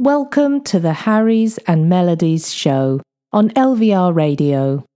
Welcome to the Harry's and Melodies show on LVR Radio.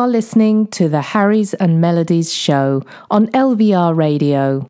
Are listening to the Harrys and Melodies show on LVR Radio.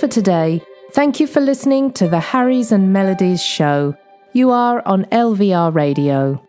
For today. Thank you for listening to the Harrys and Melodies show. You are on LVR Radio.